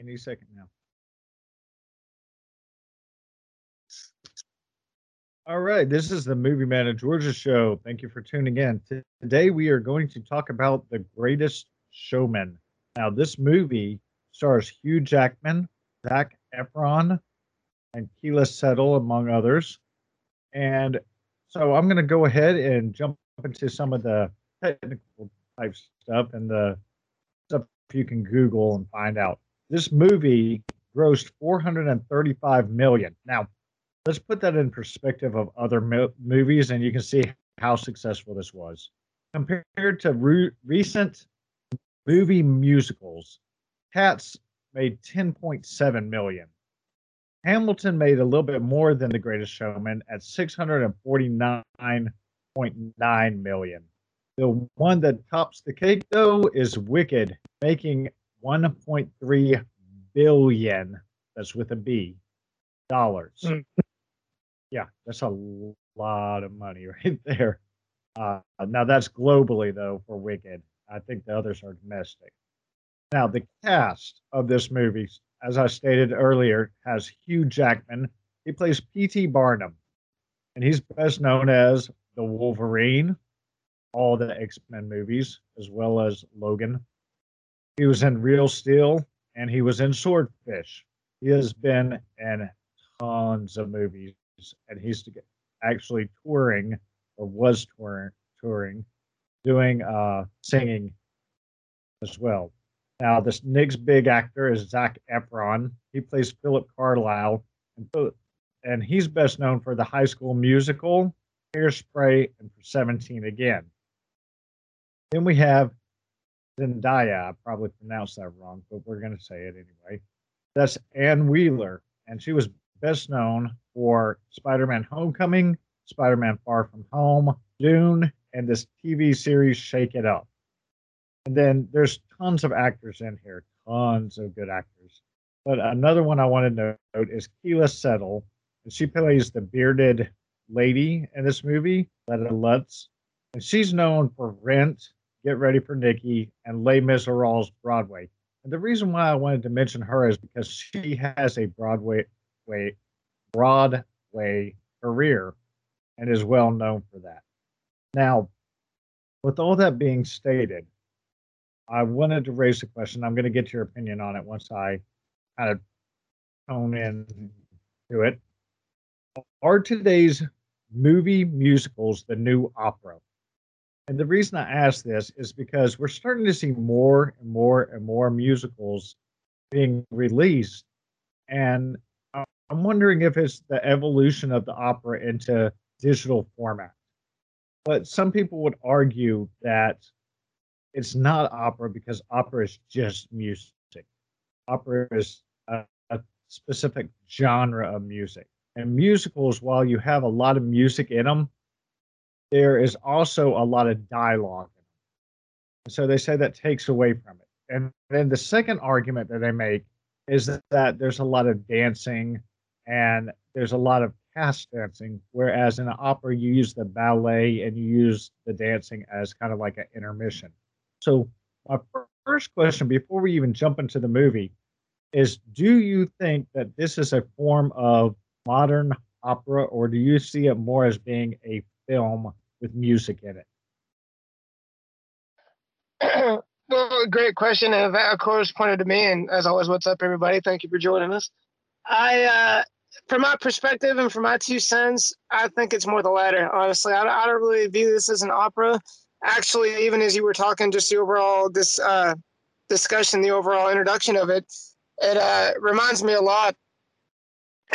Any second now. All right, this is the Movie Man of Georgia show. Thank you for tuning in. Today we are going to talk about The Greatest Showman. Now, this movie stars Hugh Jackman, Zac Efron, and Keala Settle, among others. And so I'm going to go ahead and jump into some of the technical type stuff and the stuff you can Google and find out. This movie grossed 435 million. Now, let's put that in perspective of other mo- movies, and you can see how successful this was compared to re- recent movie musicals. Cats made 10.7 million. Hamilton made a little bit more than The Greatest Showman at 649.9 million. The one that tops the cake, though, is Wicked, making 1.3 billion. That's with a B dollars. Mm. yeah, that's a lot of money right there. Uh, now that's globally though for Wicked. I think the others are domestic. Now the cast of this movie, as I stated earlier, has Hugh Jackman. He plays P.T. Barnum, and he's best known as the Wolverine, all the X Men movies, as well as Logan. He was in Real Steel and he was in Swordfish. He has been in tons of movies, and he's actually touring or was touring, touring, doing uh, singing as well. Now, this next big actor is Zac Efron. He plays Philip Carlyle, and, and he's best known for the High School Musical, Hairspray, and for 17 again. Then we have Zendaya. I probably pronounced that wrong, but we're going to say it anyway. That's Anne Wheeler, and she was best known for Spider Man Homecoming, Spider Man Far From Home, Dune, and this TV series Shake It Up. And then there's tons of actors in here, tons of good actors. But another one I wanted to note is Keala Settle, and she plays the bearded lady in this movie, Letta Lutz. And she's known for Rent Get Ready for Nikki, and Les Miserables Broadway. And the reason why I wanted to mention her is because she has a Broadway way, Broadway career and is well known for that. Now, with all that being stated, I wanted to raise the question. I'm going to get your opinion on it once I kind of tone in to it. Are today's movie musicals the new opera? And the reason I ask this is because we're starting to see more and more and more musicals being released. And I'm wondering if it's the evolution of the opera into digital format. But some people would argue that it's not opera because opera is just music. Opera is a, a specific genre of music. And musicals, while you have a lot of music in them, there is also a lot of dialogue. So they say that takes away from it. And then the second argument that they make is that, there's a lot of dancing and there's a lot of cast dancing, whereas in an opera you use the ballet and you use the dancing as kind of like an intermission. So my first question before we even jump into the movie is do you think that this is a form of modern opera or do you see it more as being a film with music in it? well, great question, and that of course pointed to me. And as always, what's up, everybody? Thank you for joining us. I, uh, from my perspective and from my two cents, I think it's more the latter. Honestly, I, I don't really view this as an opera. Actually, even as you were talking, just the overall this uh, discussion, the overall introduction of it, it uh, reminds me a lot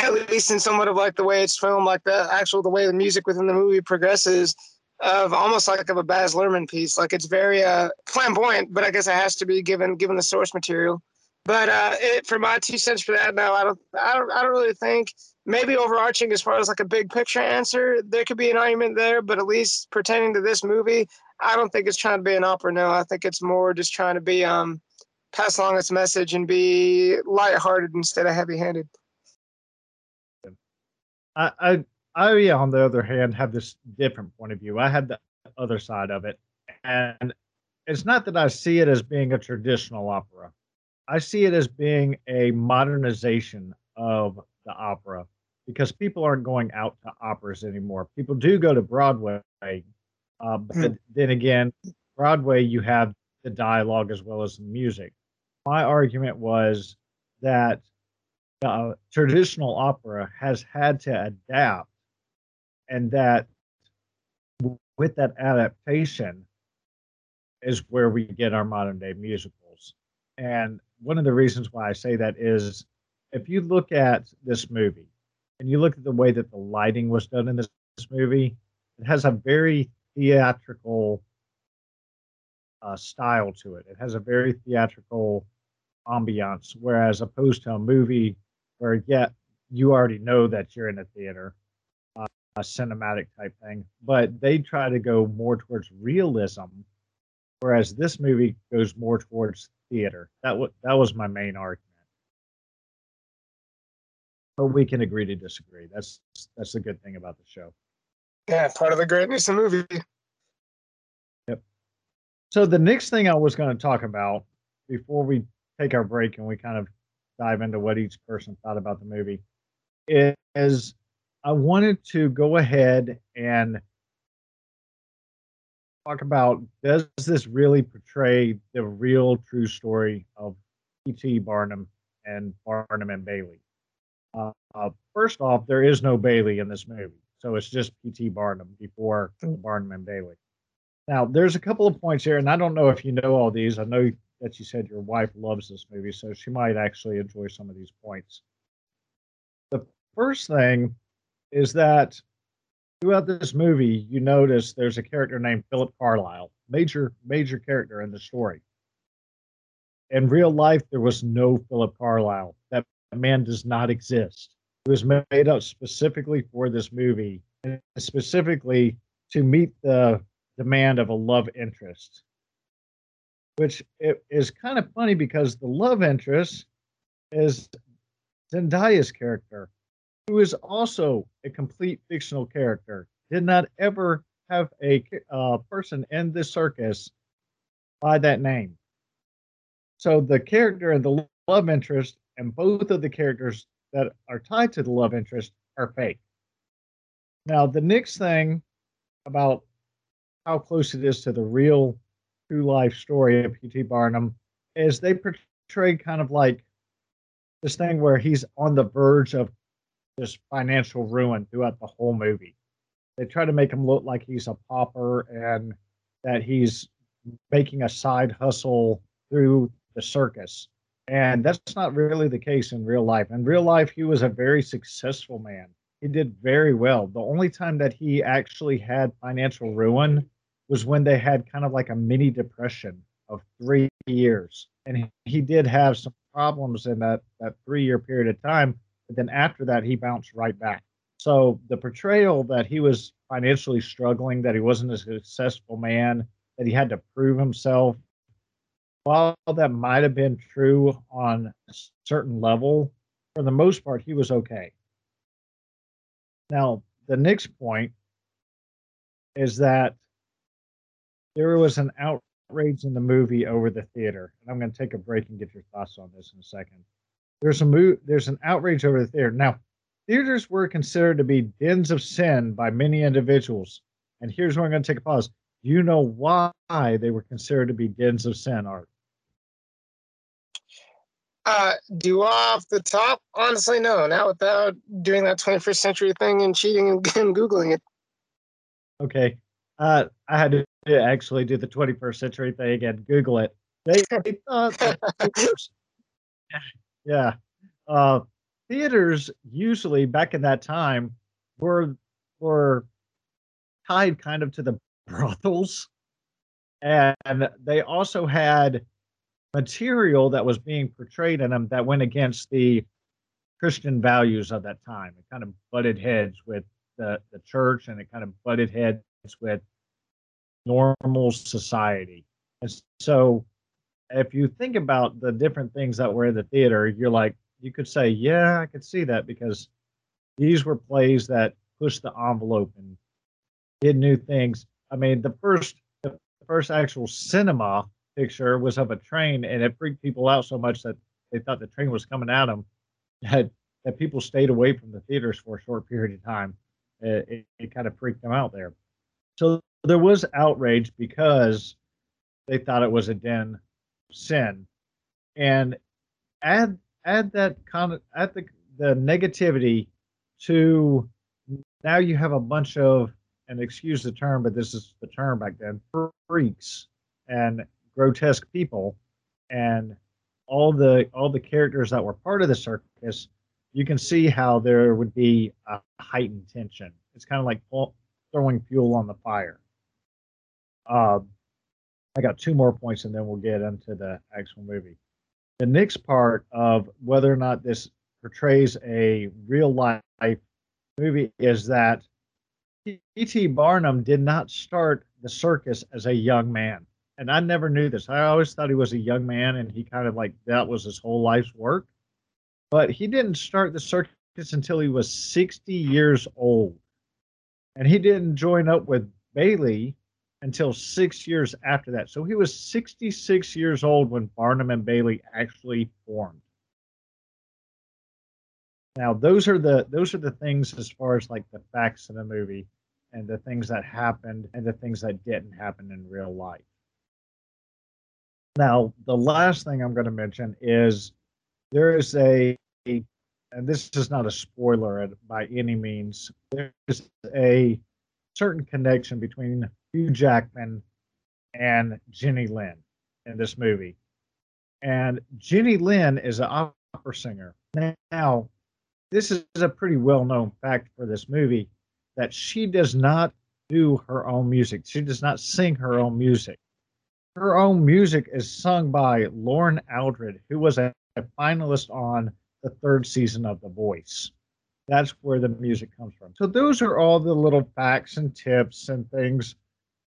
at least in somewhat of like the way it's filmed, like the actual the way the music within the movie progresses, of almost like of a Baz Luhrmann piece. Like it's very uh, flamboyant, but I guess it has to be given given the source material. But uh, it, for my two cents for that, no, I don't, I don't, I don't really think. Maybe overarching as far as like a big picture answer, there could be an argument there. But at least pertaining to this movie, I don't think it's trying to be an opera. No, I think it's more just trying to be um pass along its message and be lighthearted instead of heavy-handed. I, I, I, on the other hand, have this different point of view. I had the other side of it, and it's not that I see it as being a traditional opera. I see it as being a modernization of the opera because people aren't going out to operas anymore. People do go to Broadway, uh, but mm. then again, Broadway you have the dialogue as well as the music. My argument was that uh, traditional opera has had to adapt, and that with that adaptation is where we get our modern day musicals. And one of the reasons why I say that is if you look at this movie and you look at the way that the lighting was done in this, this movie, it has a very theatrical uh, style to it. It has a very theatrical ambiance, whereas opposed to a movie where, yet you already know that you're in a theater, uh, a cinematic type thing, but they try to go more towards realism, whereas this movie goes more towards theater. That was that was my main argument. But we can agree to disagree. That's that's the good thing about the show. Yeah, part of the greatness of the movie. Yep. So the next thing I was going to talk about before we take our break and we kind of dive into what each person thought about the movie is I wanted to go ahead and talk about does this really portray the real true story of P.T. Barnum and Barnum and Bailey? Uh, uh, first off, there is no Bailey in this movie, so it's just P.T. Barnum before. Barnum and Bailey. Now, there's a couple of points here, and I don't know if you know all these. I know that you said your wife loves this movie, so she might actually enjoy some of these points. The first thing is that throughout this movie, you notice there's a character named Philip Carlyle, major major character in the story. In real life, there was no Philip Carlyle. That man does not exist. It was made up specifically for this movie, specifically to meet the demand of a love interest. Which is kind of funny because the love interest is Zendaya's character, who is also a complete fictional character, did not ever have a uh, person in the circus by that name. So the character and the love interest, and both of the characters that are tied to the love interest are fake. Now, the next thing about how close it is to the real true life story of P.T. Barnum is they portray kind of like this thing where he's on the verge of just financial ruin throughout the whole movie. They try to make him look like he's a pauper and that he's making a side hustle through the circus. And that's not really the case in real life. In real life, he was a very successful man. He did very well. The only time that he actually had financial ruin was when they had kind of like a mini depression of three years. And he, did have some problems in that, that three year period of time but then after that, he bounced right back. So the portrayal that he was financially struggling, that he wasn't a successful man, that he had to prove himself, while that might have been true on a certain level, for the most part, he was okay. Now, the next point is that there was an outrage in the movie over the theater. And I'm going to take a break and get your thoughts on this in a second. There's a move. There's an outrage over the theater now. Theaters were considered to be dens of sin by many individuals, and here's where I'm going to take a pause. You know why they were considered to be dens of sin, Art? Uh, do off the top? Honestly, no. Not without doing that 21st century thing and cheating and, and googling it. Okay, uh, I had to actually do the 21st century thing and Google it. They, they thought Yeah. Uh, theaters usually back in that time were were tied kind of to the brothels, and they also had material that was being portrayed in them that went against the Christian values of that time. It kind of butted heads with the, the church and it kind of butted heads with normal society. And so if you think about the different things that were in the theater, you're like, you could say, yeah, I could see that because these were plays that pushed the envelope and did new things. I mean, the first the first actual cinema picture was of a train, and it freaked people out so much that they thought the train was coming at them. That that people stayed away from the theaters for a short period of time. It, it, it kind of freaked them out there. So there was outrage because they thought it was a den sin, and add add that con add the the negativity to now you have a bunch of and excuse the term, but this is the term back then freaks and grotesque people. And all the all the characters that were part of the circus you can see how there would be a heightened tension. It's kind of like throwing fuel on the fire uh, i got two more points and then we'll get into the actual movie the next part of whether or not this portrays a real life movie is that P.T. Barnum did not start the circus as a young man. And I never knew this. I always thought he was a young man and he kind of like that was his whole life's work. But he didn't start the circus until he was 60 years old. And he didn't join up with Bailey until six years after that. So he was 66 years old when Barnum and Bailey actually formed. Now those are the those are the things as far as like the facts in the movie and the things that happened and the things that didn't happen in real life. Now, the last thing I'm going to mention is there is a, and this is not a spoiler by any means, there's a certain connection between Hugh Jackman and Jenny Lind in this movie. And Jenny Lind is an opera singer. Now, this is a pretty well known fact for this movie that she does not do her own music. She does not sing her own music. Her own music is sung by Loren Allred, who was a, a finalist on the third season of The Voice. That's where the music comes from. So those are all the little facts and tips and things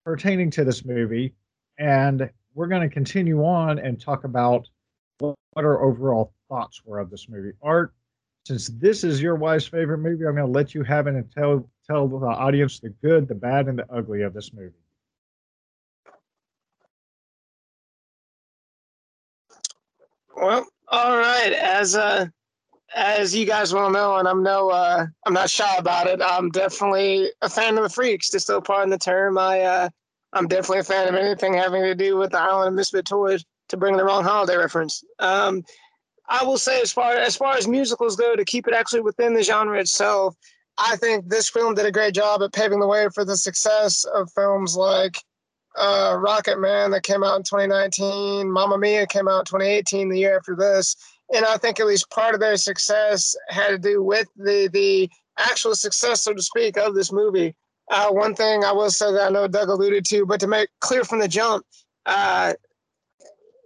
pertaining to this movie. And we're going to continue on and talk about what our overall thoughts were of this movie. Art, since this is your wife's favorite movie, I'm going to let you have it and tell tell the audience the good, the bad, and the ugly of this movie. Well, all right. As uh, as you guys well know, and I'm no uh, I'm not shy about it. I'm definitely a fan of the Freaks. To still pardon the term, I uh, I'm definitely a fan of anything having to do with the Island of Misfit Toys. To bring the wrong holiday reference. Um, I will say, as far as far as musicals go, to keep it actually within the genre itself, I think this film did a great job at paving the way for the success of films like uh, Rocketman that came out in 2019, Mamma Mia came out in 2018, the year after this, and I think at least part of their success had to do with the the actual success, so to speak, of this movie. Uh, one thing I will say that I know Doug alluded to, but to make clear from the jump, uh,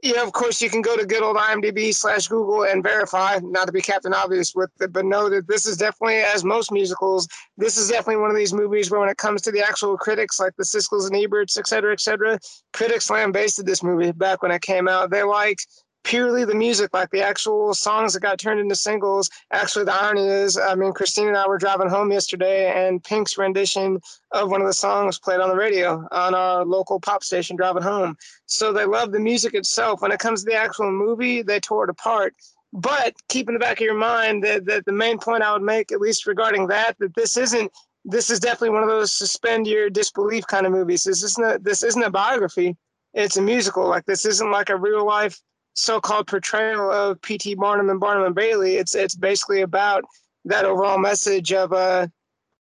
you know, of course, you can go to good old IMDb slash Google and verify, not to be Captain Obvious with it, but know that this is definitely, as most musicals, this is definitely one of these movies where when it comes to the actual critics, like the Siskel's and Eberts, et cetera, et cetera, critics lambasted this movie back when it came out. They like purely the music, like the actual songs that got turned into singles. Actually, the irony is, I mean, Christine and I were driving home yesterday, and Pink's rendition of one of the songs played on the radio on our local pop station driving home. So they love the music itself. When it comes to the actual movie, they tore it apart. But keep in the back of your mind that, that the main point I would make, at least regarding that, that this isn't this is definitely one of those suspend your disbelief kind of movies. This isn't a, this isn't a biography. It's a musical. Like this isn't like a real life so-called portrayal of P.T. Barnum and Barnum and Bailey. It's it's basically about that overall message of uh,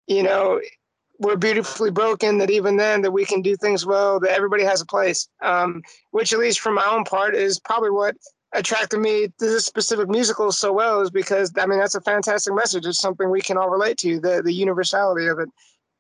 you know, we're beautifully broken. That even then, that we can do things well. That everybody has a place. Um, which, at least for my own part, is probably what attracted me to this specific musical so well. Is because I mean that's a fantastic message. It's something we can all relate to. The the universality of it.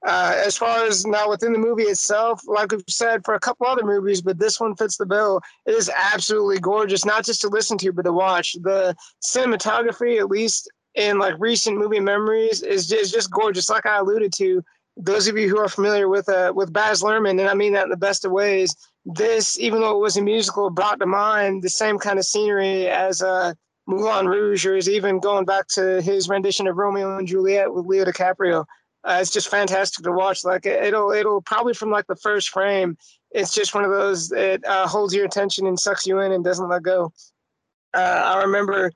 Uh, as far as now within the movie itself, like we've said for a couple other movies, but this one fits the bill. It is absolutely gorgeous, not just to listen to, but to watch. The cinematography, at least in like recent movie memories, is just, just gorgeous. Like I alluded to, those of you who are familiar with uh, with Baz Luhrmann, and I mean that in the best of ways, this, even though it was a musical, brought to mind the same kind of scenery as uh, Moulin Rouge, or is even going back to his rendition of Romeo and Juliet with Leo DiCaprio Uh, it's just fantastic to watch. Like it'll it'll probably from like the first frame, it's just one of those that uh, holds your attention and sucks you in and doesn't let go. Uh, I remember,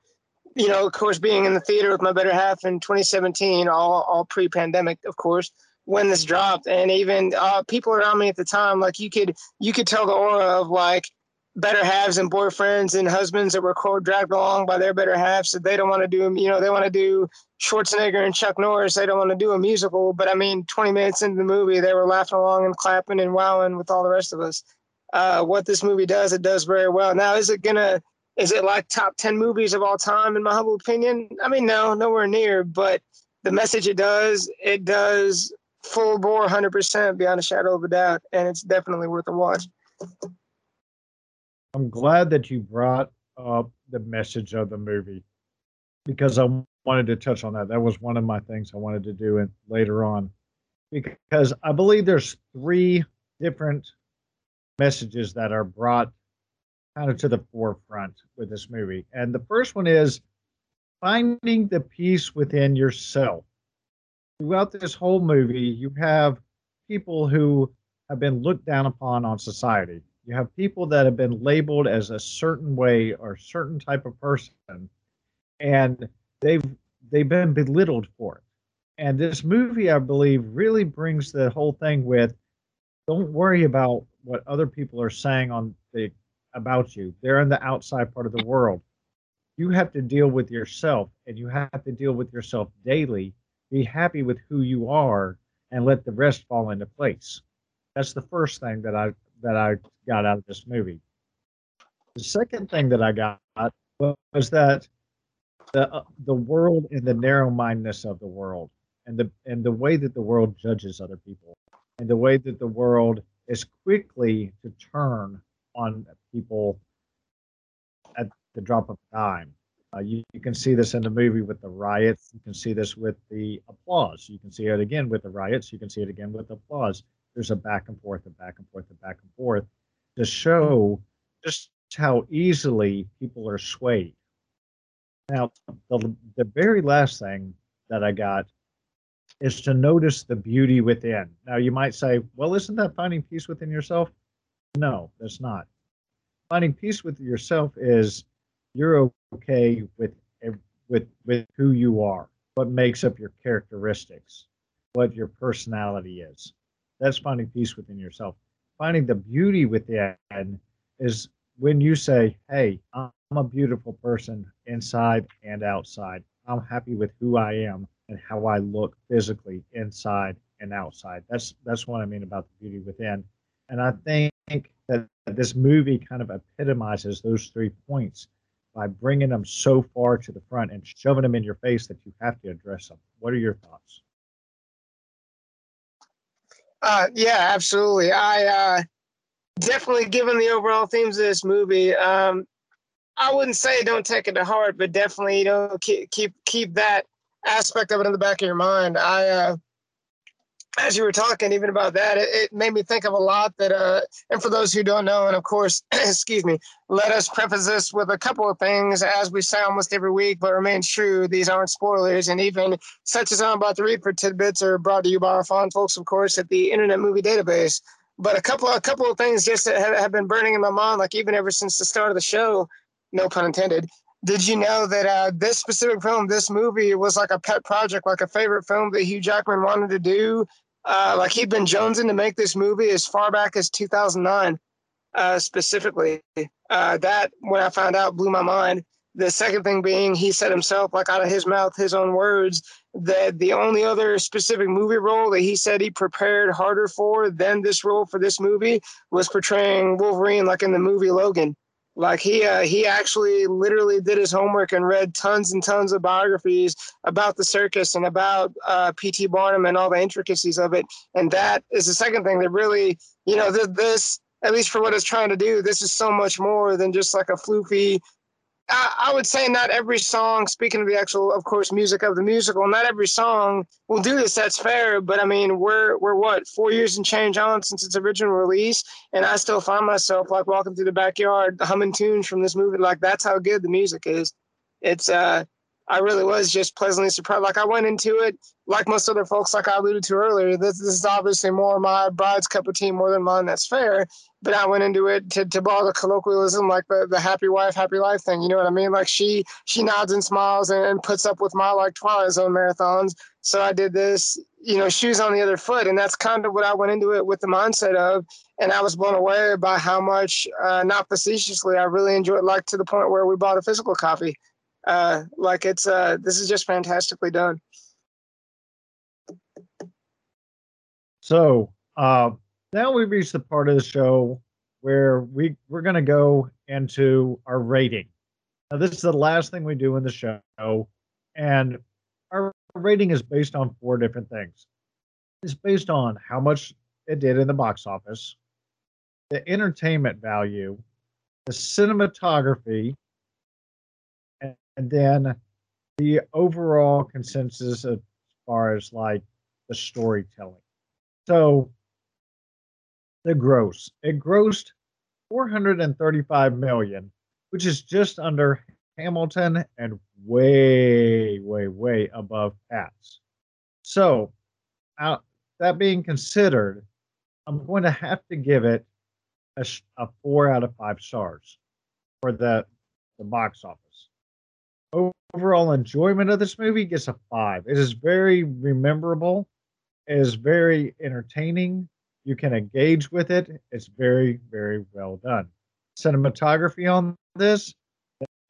you know, of course, being in the theater with my better half in 2017, all all pre-pandemic, of course, when this dropped, and even uh, people around me at the time, like you could you could tell the aura of like better halves and boyfriends and husbands that were dragged along by their better halves that they don't want to do you know they want to do Schwarzenegger and Chuck Norris they don't want to do a musical but I mean 20 minutes into the movie they were laughing along and clapping and wowing with all the rest of us. Uh, what this movie does it does very well. Now is it gonna is it like top 10 movies of all time in my humble opinion? I mean no nowhere near but the message it does it does full bore 100% beyond a shadow of a doubt and it's definitely worth a watch I'm glad that you brought up the message of the movie because I wanted to touch on that. That was one of my things I wanted to do in, later on because I believe there's three different messages that are brought kind of to the forefront with this movie. And the first one is finding the peace within yourself. Throughout this whole movie, you have people who have been looked down upon on society. You have people that have been labeled as a certain way or certain type of person, and they've they've been belittled for it. And this movie, I believe, really brings the whole thing with don't worry about what other people are saying on the about you. They're in the outside part of the world. You have to deal with yourself and you have to deal with yourself daily. Be happy with who you are and let the rest fall into place. That's the first thing that I that I got out of this movie. The second thing that I got was that the uh, the world and the narrow mindedness of the world, and the and the way that the world judges other people, and the way that the world is quickly to turn on people at the drop of a dime. Uh, you, you, can see this in the movie with the riots. You can see this with the applause. You can see it again with the riots. You can see it again with the applause there's a back and forth, and back and forth, and back and forth to show just how easily people are swayed. Now, the, the very last thing that I got is to notice the beauty within. Now, you might say, well, isn't that finding peace within yourself? No, that's not. Finding peace with yourself is you're okay with with with who you are, what makes up your characteristics, what your personality is. That's finding peace within yourself. Finding the beauty within is when you say, Hey, I'm a beautiful person inside and outside. I'm happy with who I am and how I look physically inside and outside. That's that's what I mean about the beauty within. And I think that this movie kind of epitomizes those three points by bringing them so far to the front and shoving them in your face that you have to address them. What are your thoughts? Uh, yeah, absolutely. I uh, definitely, given the overall themes of this movie, um, I wouldn't say don't take it to heart, but definitely, you know, keep keep keep that aspect of it in the back of your mind. I uh, as you were talking even about that, it, it, made me think of a lot that, uh, and for those who don't know, and of course, excuse me, let us preface this with a couple of things as we say almost every week, but remains true. These aren't spoilers. And even such as I'm about to read for tidbits are brought to you by our fine folks, of course, at the Internet Movie Database. But a couple, a couple of things just have, have been burning in my mind, like even ever since the start of the show, no pun intended. Did you know that uh, this specific film, this movie, was like a pet project, like a favorite film that Hugh Jackman wanted to do uh, like he'd been jonesing to make this movie as far back as 2009, uh, specifically. Uh, that when I found out blew my mind. The second thing being, he said himself, like out of his mouth, his own words, that the only other specific movie role that he said he prepared harder for than this role for this movie was portraying Wolverine, like in the movie Logan. Like he uh, he actually literally did his homework and read tons and tons of biographies about the circus and about uh, P.T. Barnum and all the intricacies of it. And that is the second thing that really, you know, this at least for what it's trying to do, this is so much more than just like a floofy I, I, would say not every song, speaking of the actual, of course, music of the musical, not every song will do this. That's fair. But I mean, we're, we're what, four years and change on since its original release. And I still find myself like walking through the backyard humming tunes from this movie. Like that's how good the music is. It's, uh, I really was just pleasantly surprised. Like I went into it, like most other folks, like I alluded to earlier. This, this is obviously more my bride's cup of tea more than mine. That's fair. But I went into it to, to borrow the colloquialism, like the, the happy wife, happy life thing. You know what I mean? Like she she nods and smiles and, and puts up with my like Twilight Zone marathons. So I did this, you know, shoes on the other foot, and that's kind of what I went into it with the mindset of. And I was blown away by how much, uh, not facetiously, I really enjoyed, like to the point where we bought a physical copy uh, like it's uh, this is just fantastically done. So uh, now we've reached the part of the show where we we're going to go into our rating. Now this is the last thing we do in the show, and our rating is based on four different things. It's based on how much it did in the box office, the entertainment value, the cinematography, and then the overall consensus as far as like the storytelling. So the gross, it grossed 435 million, which is just under Hamilton and way, way, way above Cats. So, uh, that being considered, I'm going to have to give it a, a four out of five stars for the the box office overall enjoyment of this movie gets a five. It is very rememberable. It is very entertaining. You can engage with it. It's very, very well done. Cinematography on this,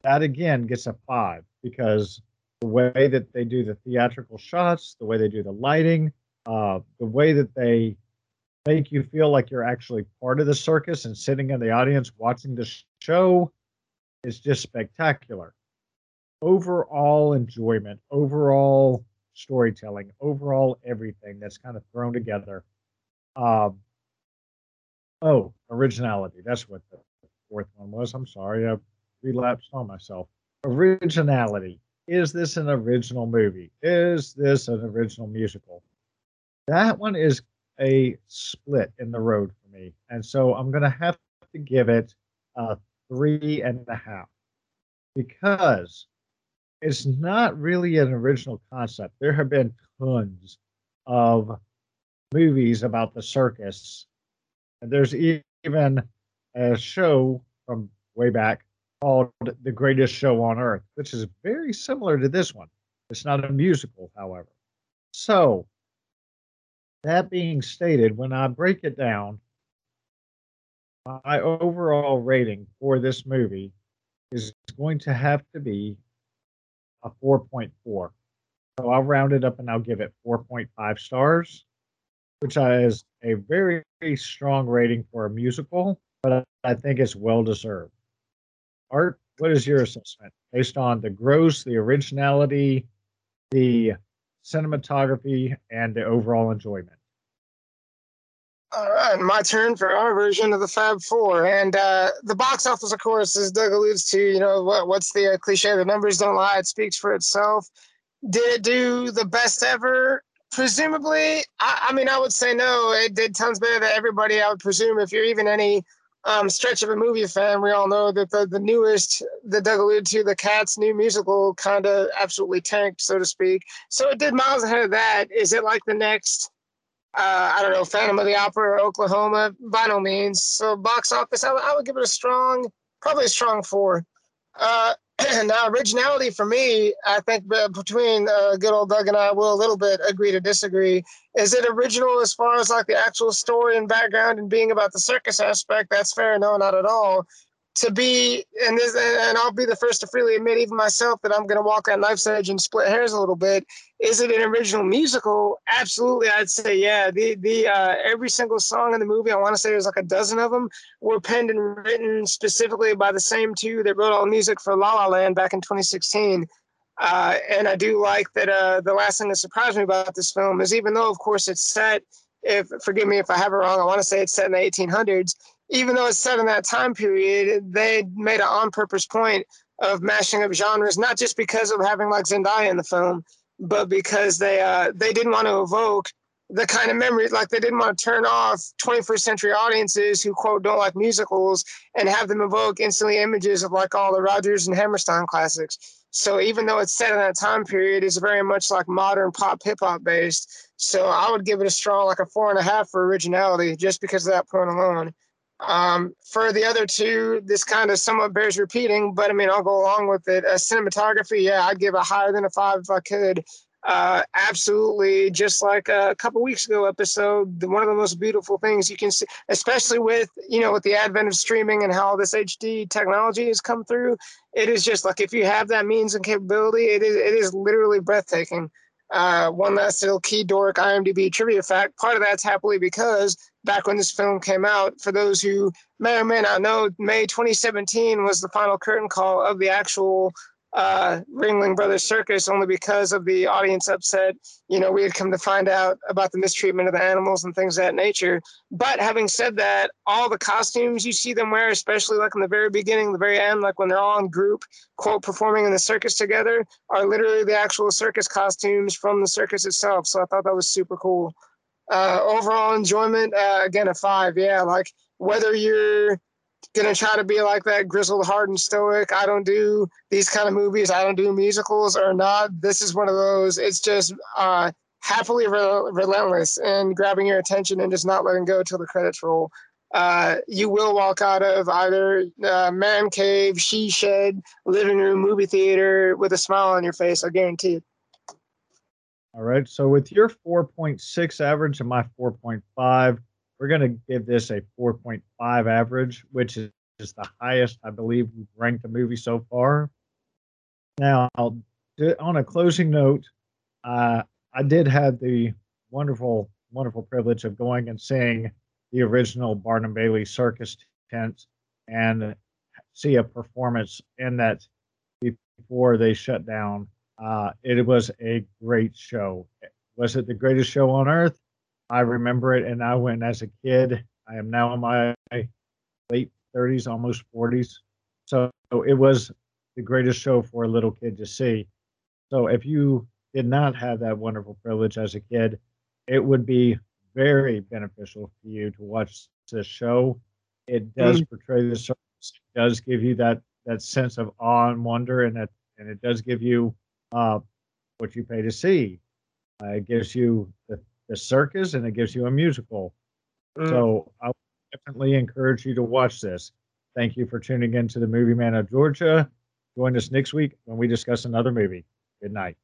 that again gets a five because the way that they do the theatrical shots, the way they do the lighting, uh, the way that they make you feel like you're actually part of the circus and sitting in the audience watching the show is just spectacular overall enjoyment, overall storytelling, overall everything that's kind of thrown together. Um, oh, originality. That's what the fourth one was. I'm sorry, I relapsed on myself. Originality. Is this an original movie? Is this an original musical? That one is a split in the road for me. And so I'm going to have to give it a three and a half because it's not really an original concept. There have been tons of movies about the circus. And there's even a show from way back called The Greatest Show on Earth, which is very similar to this one. It's not a musical, however. So, that being stated, when I break it down, my overall rating for this movie is going to have to be a 4.4. So I'll round it up and I'll give it 4.5 stars, which is a very, very strong rating for a musical, but I think it's well deserved. Art, what is your assessment based on the gross, the originality, the cinematography, and the overall enjoyment? All right, my turn for our version of the Fab Four, and uh, the box office, of course, as Doug alludes to. You know what, what's the uh, cliche? The numbers don't lie; it speaks for itself. Did it do the best ever? Presumably, I, I mean, I would say no. It did tons better than everybody. I would presume if you're even any um, stretch of a movie fan, we all know that the, the newest, the Doug alluded to, the Cats new musical kind of absolutely tanked, so to speak. So it did miles ahead of that. Is it like the next uh, I don't know, Phantom of the Opera or Oklahoma, by no means. So box office, I, would give it a strong, probably a strong four. Uh, now, originality for me, I think between uh, good old Doug and I will a little bit agree to disagree. Is it original as far as like the actual story and background and being about the circus aspect? That's fair. No, not at all to be and this and I'll be the first to freely admit even myself that I'm gonna walk that knife's edge and split hairs a little bit. Is it an original musical? Absolutely, I'd say yeah. The the uh, every single song in the movie, I want to say there's like a dozen of them, were penned and written specifically by the same two that wrote all the music for La La Land back in 2016. Uh, and I do like that. Uh, the last thing that surprised me about this film is even though, of course, it's set. If forgive me if I have it wrong, I want to say it's set in the 1800s even though it's set in that time period, they made an on purpose point of mashing up genres, not just because of having like Zendaya in the film, but because they uh, they didn't want to evoke the kind of memories like they didn't want to turn off 21st century audiences who quote don't like musicals and have them evoke instantly images of like all the Rodgers and Hammerstein classics. So even though it's set in that time period, it's very much like modern pop hip hop based. So I would give it a strong like a four and a half for originality just because of that point alone. Um, for the other two, this kind of somewhat bears repeating, but I mean, I'll go along with it. A cinematography, yeah, I'd give a higher than a five if I could. Uh, absolutely, just like a couple weeks ago episode, one of the most beautiful things you can see, especially with you know with the advent of streaming and how this HD technology has come through. It is just like if you have that means and capability, it is it is literally breathtaking. Uh, one last little key dork IMDb trivia fact. Part of that's happily because back when this film came out, for those who may or may not know, May 2017 was the final curtain call of the actual uh, Ringling Brothers Circus only because of the audience upset. You know, we had come to find out about the mistreatment of the animals and things of that nature. But having said that, all the costumes you see them wear, especially like in the very beginning, the very end, like when they're all in group, quote, performing in the circus together, are literally the actual circus costumes from the circus itself. So I thought that was super cool. Uh, overall enjoyment, uh, again, a five. Yeah, like whether you're gonna try to be like that grizzled, hardened stoic. I don't do these kind of movies. I don't do musicals or not. This is one of those. It's just uh, happily re- relentless and grabbing your attention and just not letting go till the credits roll. Uh, you will walk out of either uh, man cave, she shed, living room, movie theater with a smile on your face. I guarantee it. All right. So with your 4.6 average and my 4.5, we're going to give this a 4.5 average, which is, is the highest I believe we've ranked a movie so far. Now, on a closing note, uh, I did have the wonderful, wonderful privilege of going and seeing the original Barnum Bailey Circus tent and see a performance in that before they shut down. Uh, it was a great show. Was it the greatest show on earth? I remember it, and I went as a kid. I am now in my late 30s, almost 40s. So it was the greatest show for a little kid to see. So if you did not have that wonderful privilege as a kid, it would be very beneficial for you to watch this show. It does mm-hmm. portray the circus. It does give you that that sense of awe and wonder, and that and it does give you uh, what you pay to see. Uh, it gives you the the circus and it gives you a musical. Mm. So I definitely encourage you to watch this. Thank you for tuning in to the Movie Man of Georgia. Join us next week when we discuss another movie. Good night.